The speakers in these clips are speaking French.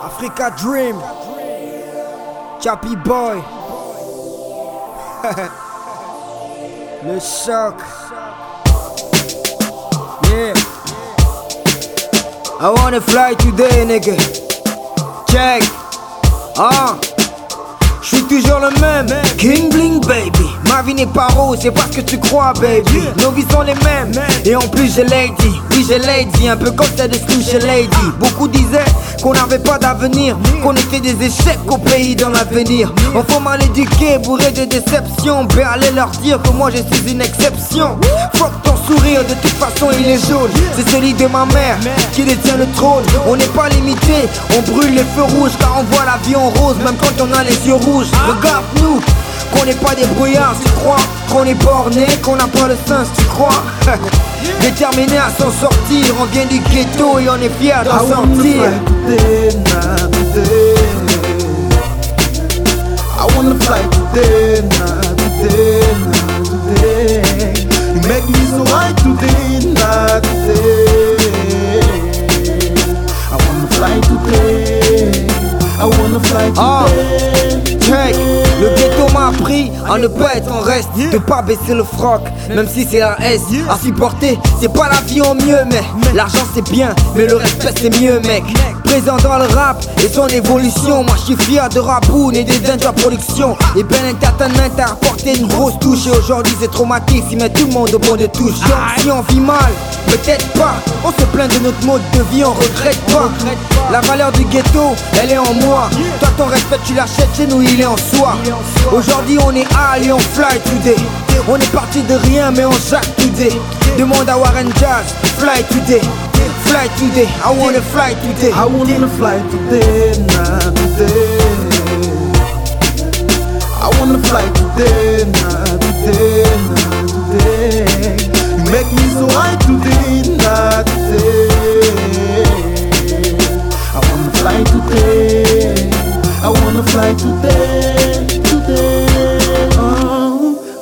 Africa Dream. Chappy Boy. Le choc. Yeah. I wanna fly today, nigga. Check. Ah. Je suis toujours le même, King n'est pas rose, c'est parce que tu crois, baby. Nos vies sont les mêmes, et en plus je l'ai dit. Oui, je l'ai dit, un peu comme ça de Slim, je l'ai dit. Beaucoup disaient qu'on n'avait pas d'avenir, qu'on était des échecs au pays dans l'avenir. Enfant mal éduqué, bourré de déceptions. Ben, allez leur dire que moi je suis une exception. Fuck ton sourire, de toute façon il est jaune. C'est celui de ma mère qui détient le trône. On n'est pas limité, on brûle les feux rouges car on voit la vie en rose, même quand on a les yeux rouges. Regarde-nous, qu'on n'est pas des brouillards, tu crois Qu'on est borné, qu'on n'a pas le sens, tu crois Déterminé à s'en sortir, on vient du ghetto et on est fier d'en sortir. I wanna fly today, not today, not today. You make me so high today, not today. I wanna fly today. I wanna fly Ah, today. check. À ne pas être en reste, de pas baisser le froc, même si c'est la S. À supporter, c'est pas la vie en mieux, mais l'argent c'est bien, mais le respect c'est mieux, mec. Présent dans le rap et son évolution, moi je suis fier de Raboun et des Production. Et Ben Entertainment a apporté une grosse touche, et aujourd'hui c'est traumatique, il met tout le monde au point de touche. Donc si on vit mal, peut-être pas, on se plaint de notre mode de vie, on regrette pas. La valeur du ghetto, elle est en moi. Toi ton respect tu l'achètes chez nous, il est en soi. Aujourd'hui on est high et on fly today. On est parti de rien mais on jacque today. Demande à Warren Jazz, fly today. Fly today, I wanna fly today. I wanna fly today, not today. I wanna fly today, not today, not today. You make me so high today, not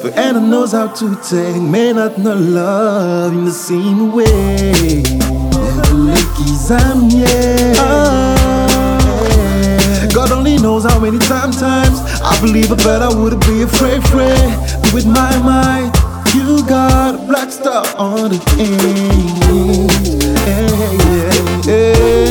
for Anna knows how to take, may not know love in the same way. Ah. God only knows how many times, times I believe it, but I wouldn't be afraid, afraid. It my mind. You got a black star on the end. Hey, yeah, yeah.